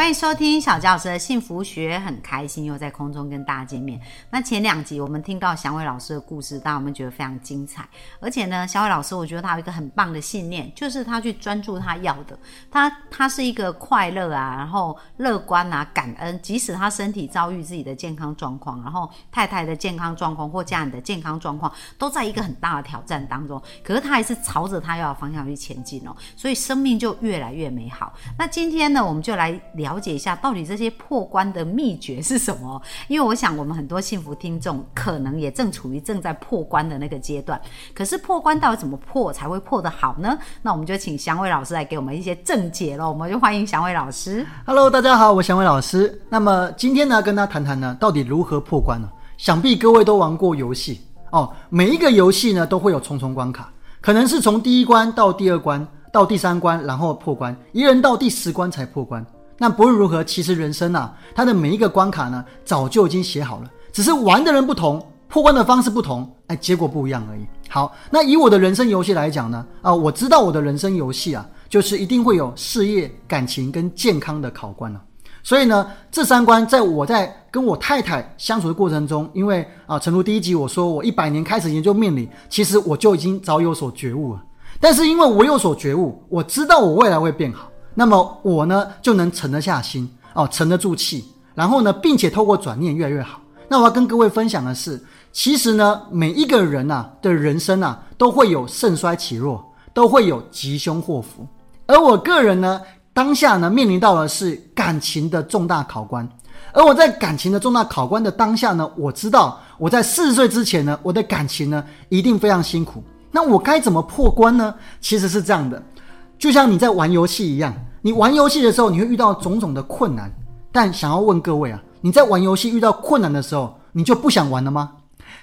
欢迎收听小教师的幸福学，很开心又在空中跟大家见面。那前两集我们听到祥伟老师的故事，大家有没有觉得非常精彩？而且呢，祥伟老师我觉得他有一个很棒的信念，就是他去专注他要的。他他是一个快乐啊，然后乐观啊，感恩。即使他身体遭遇自己的健康状况，然后太太的健康状况或家人的健康状况都在一个很大的挑战当中，可是他还是朝着他要的方向去前进哦，所以生命就越来越美好。那今天呢，我们就来聊。了解一下到底这些破关的秘诀是什么？因为我想我们很多幸福听众可能也正处于正在破关的那个阶段。可是破关到底怎么破才会破得好呢？那我们就请祥伟老师来给我们一些正解喽。我们就欢迎祥伟老师。Hello，大家好，我是祥伟老师。那么今天呢，跟大家谈谈呢，到底如何破关呢？想必各位都玩过游戏哦，每一个游戏呢都会有重重关卡，可能是从第一关到第二关到第三关，然后破关，一人到第十关才破关。那不论如何，其实人生啊，它的每一个关卡呢，早就已经写好了，只是玩的人不同，破关的方式不同，哎，结果不一样而已。好，那以我的人生游戏来讲呢，啊，我知道我的人生游戏啊，就是一定会有事业、感情跟健康的考官了。所以呢，这三关在我在跟我太太相处的过程中，因为啊，诚如第一集我说，我一百年开始研究命理，其实我就已经早有所觉悟了。但是因为我有所觉悟，我知道我未来会变好。那么我呢就能沉得下心哦，沉得住气，然后呢，并且透过转念越来越好。那我要跟各位分享的是，其实呢，每一个人呐的人生啊，都会有盛衰起落，都会有吉凶祸福。而我个人呢，当下呢面临到的是感情的重大考关。而我在感情的重大考关的当下呢，我知道我在四十岁之前呢，我的感情呢一定非常辛苦。那我该怎么破关呢？其实是这样的。就像你在玩游戏一样，你玩游戏的时候，你会遇到种种的困难。但想要问各位啊，你在玩游戏遇到困难的时候，你就不想玩了吗？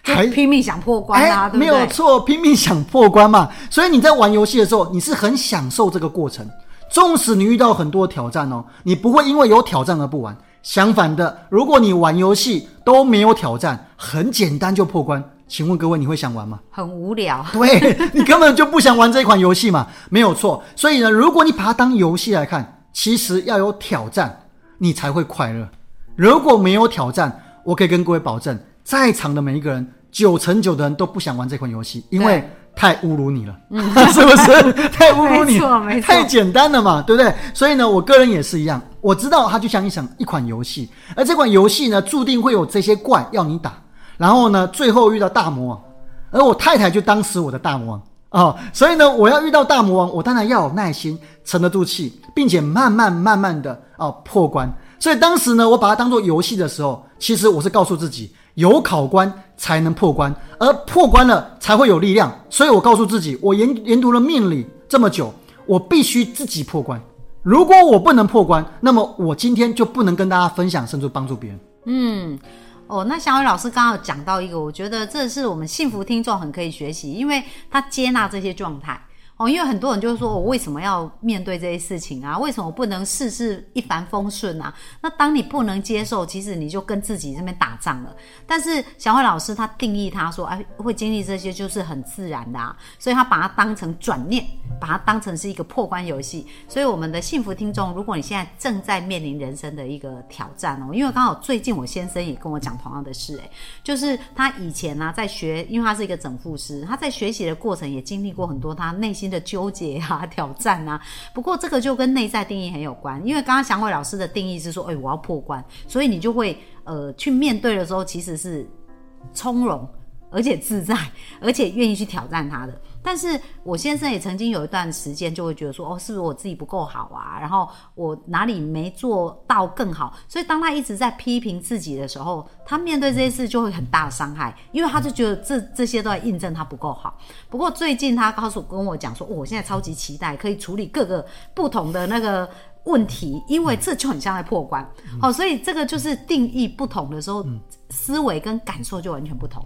还拼命想破关啊？没有错，拼命想破关嘛。所以你在玩游戏的时候，你是很享受这个过程。纵使你遇到很多挑战哦，你不会因为有挑战而不玩。相反的，如果你玩游戏都没有挑战，很简单就破关。请问各位，你会想玩吗？很无聊。对你根本就不想玩这款游戏嘛？没有错。所以呢，如果你把它当游戏来看，其实要有挑战，你才会快乐。如果没有挑战，我可以跟各位保证，在场的每一个人，九成九的人都不想玩这款游戏，因为太侮辱你了，是不是？太侮辱你，太简单了嘛，对不对？所以呢，我个人也是一样，我知道它就像一场一款游戏，而这款游戏呢，注定会有这些怪要你打。然后呢，最后遇到大魔王，而我太太就当时我的大魔王哦，所以呢，我要遇到大魔王，我当然要有耐心，沉得住气，并且慢慢慢慢的哦破关。所以当时呢，我把它当做游戏的时候，其实我是告诉自己，有考关才能破关，而破关了才会有力量。所以我告诉自己，我研研读了命理这么久，我必须自己破关。如果我不能破关，那么我今天就不能跟大家分享，甚至帮助别人。嗯。哦，那小伟老师刚刚有讲到一个，我觉得这是我们幸福听众很可以学习，因为他接纳这些状态。哦，因为很多人就是说我为什么要面对这些事情啊？为什么不能事事一帆风顺啊？那当你不能接受，其实你就跟自己这边打仗了。但是小慧老师他定义他说，哎，会经历这些就是很自然的啊，所以他把它当成转念，把它当成是一个破关游戏。所以我们的幸福听众，如果你现在正在面临人生的一个挑战哦，因为刚好最近我先生也跟我讲同样的事，哎，就是他以前呢在学，因为他是一个整复师，他在学习的过程也经历过很多他内心。的纠结啊，挑战啊，不过这个就跟内在定义很有关，因为刚刚祥伟老师的定义是说，哎，我要破关，所以你就会呃去面对的时候，其实是从容。而且自在，而且愿意去挑战他的。但是我先生也曾经有一段时间就会觉得说，哦，是不是我自己不够好啊？然后我哪里没做到更好？所以当他一直在批评自己的时候，他面对这些事就会很大的伤害，因为他就觉得这这些都在印证他不够好。不过最近他告诉跟我讲说，我现在超级期待可以处理各个不同的那个问题，因为这就很像在破关。好，所以这个就是定义不同的时候，思维跟感受就完全不同。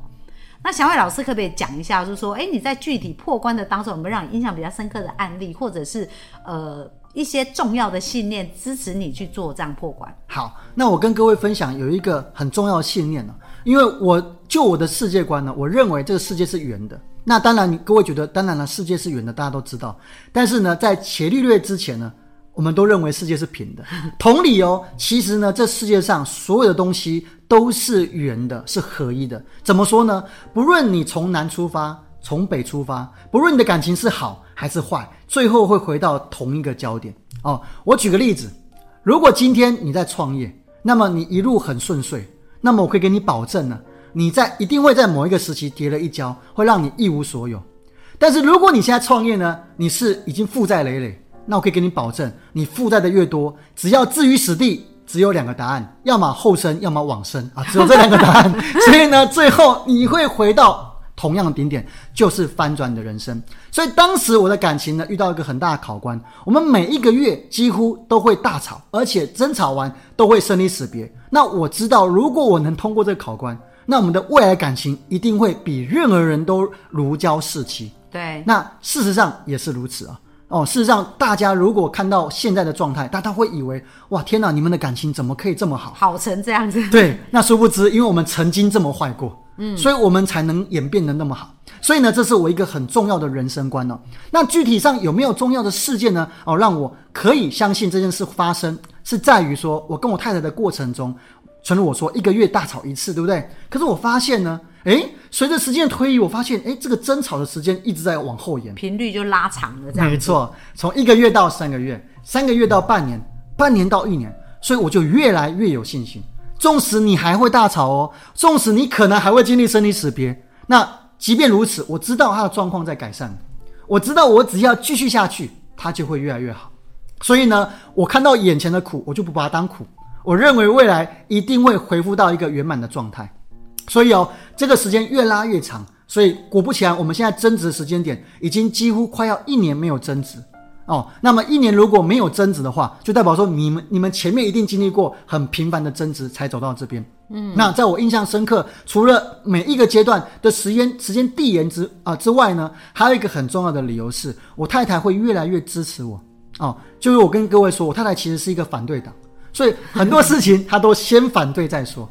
那小伟老师可不可以讲一下，就是说，哎，你在具体破关的当中，有没有让你印象比较深刻的案例，或者是呃一些重要的信念支持你去做这样破关？好，那我跟各位分享有一个很重要的信念呢，因为我就我的世界观呢，我认为这个世界是圆的。那当然，你各位觉得，当然了，世界是圆的，大家都知道。但是呢，在伽利略之前呢，我们都认为世界是平的。同理哦，其实呢，这世界上所有的东西。都是圆的，是合一的。怎么说呢？不论你从南出发，从北出发，不论你的感情是好还是坏，最后会回到同一个焦点。哦，我举个例子，如果今天你在创业，那么你一路很顺遂，那么我可以给你保证呢，你在一定会在某一个时期跌了一跤，会让你一无所有。但是如果你现在创业呢，你是已经负债累累，那我可以给你保证，你负债的越多，只要置于死地。只有两个答案，要么后生，要么往生啊！只有这两个答案，所以呢，最后你会回到同样的顶点，就是翻转你的人生。所以当时我的感情呢，遇到一个很大的考官。我们每一个月几乎都会大吵，而且争吵完都会生离死别。那我知道，如果我能通过这个考官，那我们的未来感情一定会比任何人都如胶似漆。对，那事实上也是如此啊。哦，事实上，大家如果看到现在的状态，大家会以为哇，天哪，你们的感情怎么可以这么好，好成这样子？对，那殊不知，因为我们曾经这么坏过，嗯，所以我们才能演变得那么好。所以呢，这是我一个很重要的人生观哦。那具体上有没有重要的事件呢？哦，让我可以相信这件事发生，是在于说我跟我太太的过程中，正如我说，一个月大吵一次，对不对？可是我发现呢。哎，随着时间推移，我发现，哎，这个争吵的时间一直在往后延，频率就拉长了。这样没错，从一个月到三个月，三个月到半年，半年到一年，所以我就越来越有信心。纵使你还会大吵哦，纵使你可能还会经历生离死别，那即便如此，我知道他的状况在改善，我知道我只要继续下去，他就会越来越好。所以呢，我看到眼前的苦，我就不把它当苦，我认为未来一定会恢复到一个圆满的状态。所以哦，这个时间越拉越长，所以果不其然，我们现在增值时间点已经几乎快要一年没有增值哦。那么一年如果没有增值的话，就代表说你们你们前面一定经历过很频繁的增值才走到这边。嗯，那在我印象深刻，除了每一个阶段的时间时间递延之啊之外呢，还有一个很重要的理由是我太太会越来越支持我哦。就是我跟各位说，我太太其实是一个反对党，所以很多事情她都先反对再说。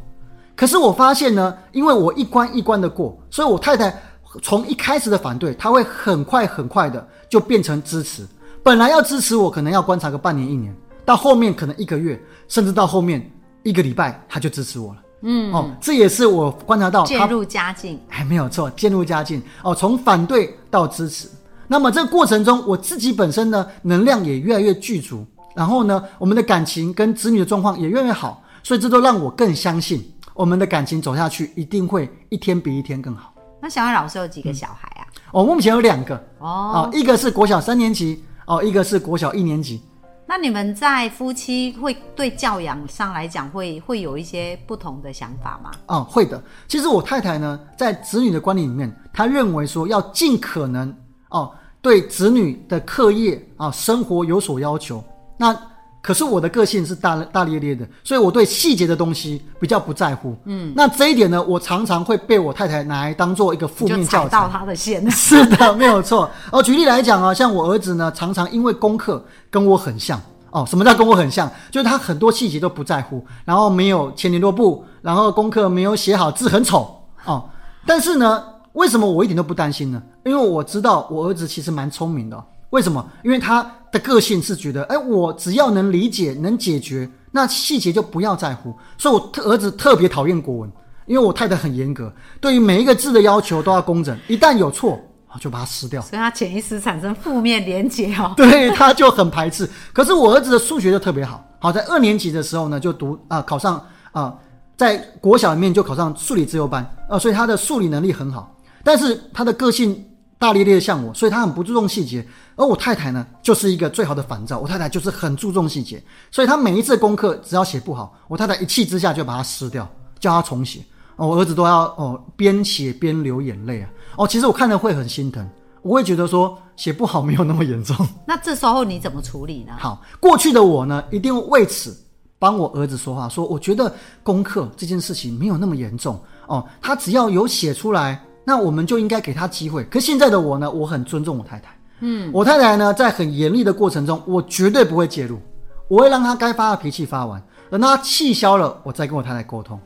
可是我发现呢，因为我一关一关的过，所以我太太从一开始的反对，她会很快很快的就变成支持。本来要支持我，可能要观察个半年一年，到后面可能一个月，甚至到后面一个礼拜，她就支持我了。嗯，哦，这也是我观察到渐入佳境，哎没有错，渐入佳境。哦，从反对到支持，那么这个过程中，我自己本身呢，能量也越来越具足，然后呢，我们的感情跟子女的状况也越来越好，所以这都让我更相信。我们的感情走下去，一定会一天比一天更好。那小安老师有几个小孩啊？我目前有两个哦，一个是国小三年级哦，一个是国小一年级。那你们在夫妻会对教养上来讲，会会有一些不同的想法吗？哦，会的。其实我太太呢，在子女的观念里面，她认为说要尽可能哦，对子女的课业啊、生活有所要求。那可是我的个性是大大咧咧的，所以我对细节的东西比较不在乎。嗯，那这一点呢，我常常会被我太太拿来当做一个负面教材。到他的线。是的，没有错。哦，举例来讲啊，像我儿子呢，常常因为功课跟我很像。哦，什么叫跟我很像？就是他很多细节都不在乎，然后没有签联络簿，然后功课没有写好，字很丑。哦，但是呢，为什么我一点都不担心呢？因为我知道我儿子其实蛮聪明的。为什么？因为他的个性是觉得，哎，我只要能理解、能解决，那细节就不要在乎。所以，我儿子特别讨厌国文，因为我太太很严格，对于每一个字的要求都要工整，一旦有错，就把它撕掉。所以，他潜意识产生负面连结哦。对，他就很排斥。可是，我儿子的数学就特别好，好在二年级的时候呢，就读啊，考上啊，在国小里面就考上数理自由班啊，所以他的数理能力很好。但是，他的个性。大咧咧的像我，所以他很不注重细节。而我太太呢，就是一个最好的反照。我太太就是很注重细节，所以她每一次功课只要写不好，我太太一气之下就把它撕掉，叫他重写。哦，我儿子都要哦边写边流眼泪啊。哦，其实我看了会很心疼，我会觉得说写不好没有那么严重。那这时候你怎么处理呢？好，过去的我呢，一定为此帮我儿子说话，说我觉得功课这件事情没有那么严重哦，他只要有写出来。那我们就应该给他机会。可现在的我呢，我很尊重我太太。嗯，我太太呢，在很严厉的过程中，我绝对不会介入，我会让她该发的脾气发完，等她气消了，我再跟我太太沟通。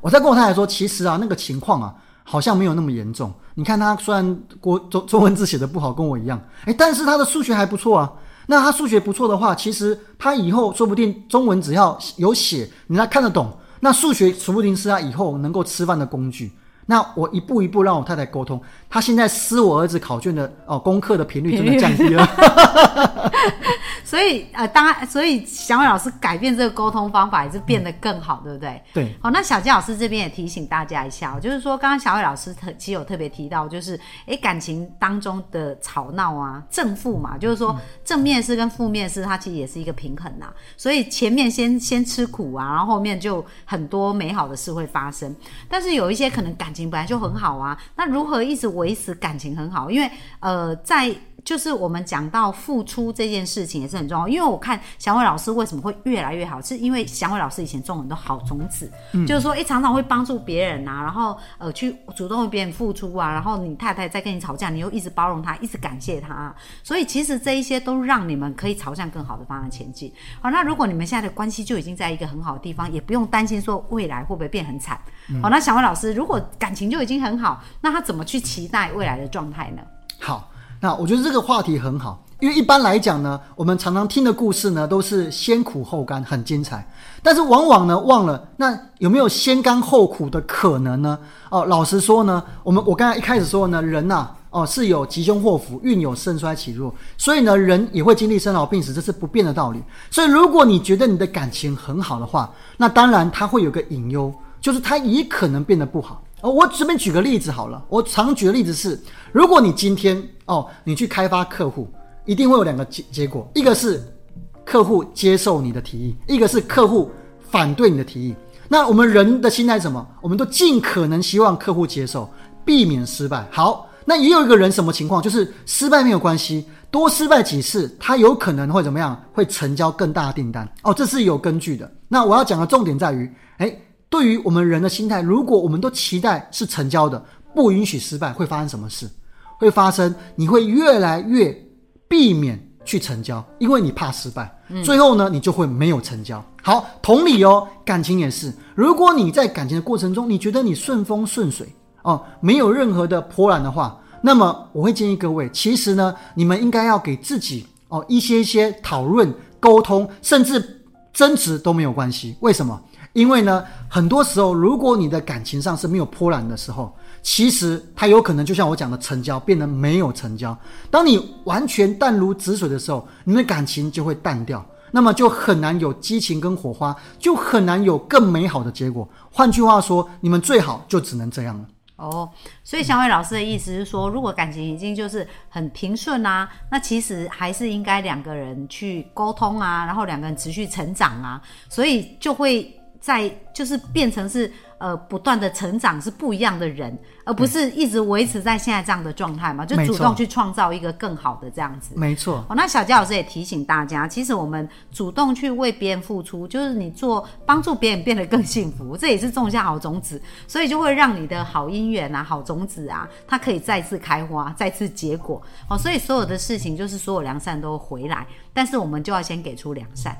我再跟我太太说，其实啊，那个情况啊，好像没有那么严重。你看她虽然国中中文字写的不好，跟我一样，哎，但是她的数学还不错啊。那她数学不错的话，其实她以后说不定中文只要有写，你来看得懂，那数学说不定是她以后能够吃饭的工具。那我一步一步让我太太沟通，她现在撕我儿子考卷的哦功课的频率真的降低了。所以呃，当然，所以小伟老师改变这个沟通方法也是变得更好，对不对？对。好，那小杰老师这边也提醒大家一下，就是说刚刚小伟老师特其实有特别提到，就是哎感情当中的吵闹啊，正负嘛，就是说正面是跟负面是，它其实也是一个平衡呐。所以前面先先吃苦啊，然后后面就很多美好的事会发生。但是有一些可能感情本来就很好啊，那如何一直维持感情很好？因为呃在。就是我们讲到付出这件事情也是很重要，因为我看祥伟老师为什么会越来越好，是因为祥伟老师以前种很多好种子，就是说，哎，常常会帮助别人啊，然后呃，去主动为别人付出啊，然后你太太在跟你吵架，你又一直包容她，一直感谢她，所以其实这一些都让你们可以朝向更好的方向前进。好，那如果你们现在的关系就已经在一个很好的地方，也不用担心说未来会不会变很惨。好，那祥伟老师如果感情就已经很好，那他怎么去期待未来的状态呢？好。那我觉得这个话题很好，因为一般来讲呢，我们常常听的故事呢都是先苦后甘，很精彩。但是往往呢忘了，那有没有先甘后苦的可能呢？哦，老实说呢，我们我刚才一开始说呢，人呐，哦是有吉凶祸福，运有盛衰起落，所以呢，人也会经历生老病死，这是不变的道理。所以如果你觉得你的感情很好的话，那当然它会有个隐忧，就是它也可能变得不好。哦，我随便举个例子好了。我常举的例子是，如果你今天哦，你去开发客户，一定会有两个结结果，一个是客户接受你的提议，一个是客户反对你的提议。那我们人的心态是什么？我们都尽可能希望客户接受，避免失败。好，那也有一个人什么情况？就是失败没有关系，多失败几次，他有可能会怎么样？会成交更大的订单。哦，这是有根据的。那我要讲的重点在于，哎。对于我们人的心态，如果我们都期待是成交的，不允许失败，会发生什么事？会发生你会越来越避免去成交，因为你怕失败。最后呢，你就会没有成交。好，同理哦，感情也是。如果你在感情的过程中，你觉得你顺风顺水哦，没有任何的波澜的话，那么我会建议各位，其实呢，你们应该要给自己哦一些一些讨论、沟通，甚至争执都没有关系。为什么？因为呢，很多时候，如果你的感情上是没有波澜的时候，其实它有可能就像我讲的，成交变得没有成交。当你完全淡如止水的时候，你们的感情就会淡掉，那么就很难有激情跟火花，就很难有更美好的结果。换句话说，你们最好就只能这样了。哦，所以小伟老师的意思是说，如果感情已经就是很平顺啊，那其实还是应该两个人去沟通啊，然后两个人持续成长啊，所以就会。在就是变成是呃不断的成长是不一样的人，而不是一直维持在现在这样的状态嘛？就主动去创造一个更好的这样子。没错。哦，那小杰老师也提醒大家，其实我们主动去为别人付出，就是你做帮助别人变得更幸福，这也是种下好种子，所以就会让你的好姻缘啊、好种子啊，它可以再次开花、再次结果。哦，所以所有的事情就是所有良善都回来，但是我们就要先给出良善。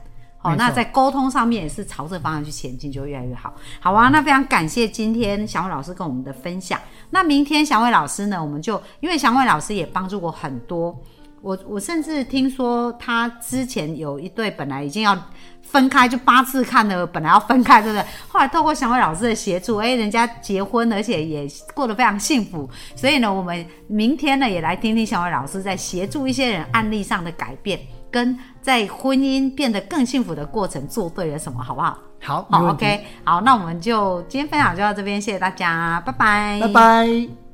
好，那在沟通上面也是朝这方向去前进，就越来越好。好啊，那非常感谢今天小伟老师跟我们的分享。那明天小伟老师呢，我们就因为小伟老师也帮助过很多，我我甚至听说他之前有一对本来已经要分开，就八字看的本来要分开，对不对？后来透过小伟老师的协助，哎，人家结婚，而且也过得非常幸福。所以呢，我们明天呢也来听听小伟老师在协助一些人案例上的改变。跟在婚姻变得更幸福的过程做对了什么，好不好？好，好，OK，好，那我们就今天分享就到这边，谢谢大家，拜拜，拜拜。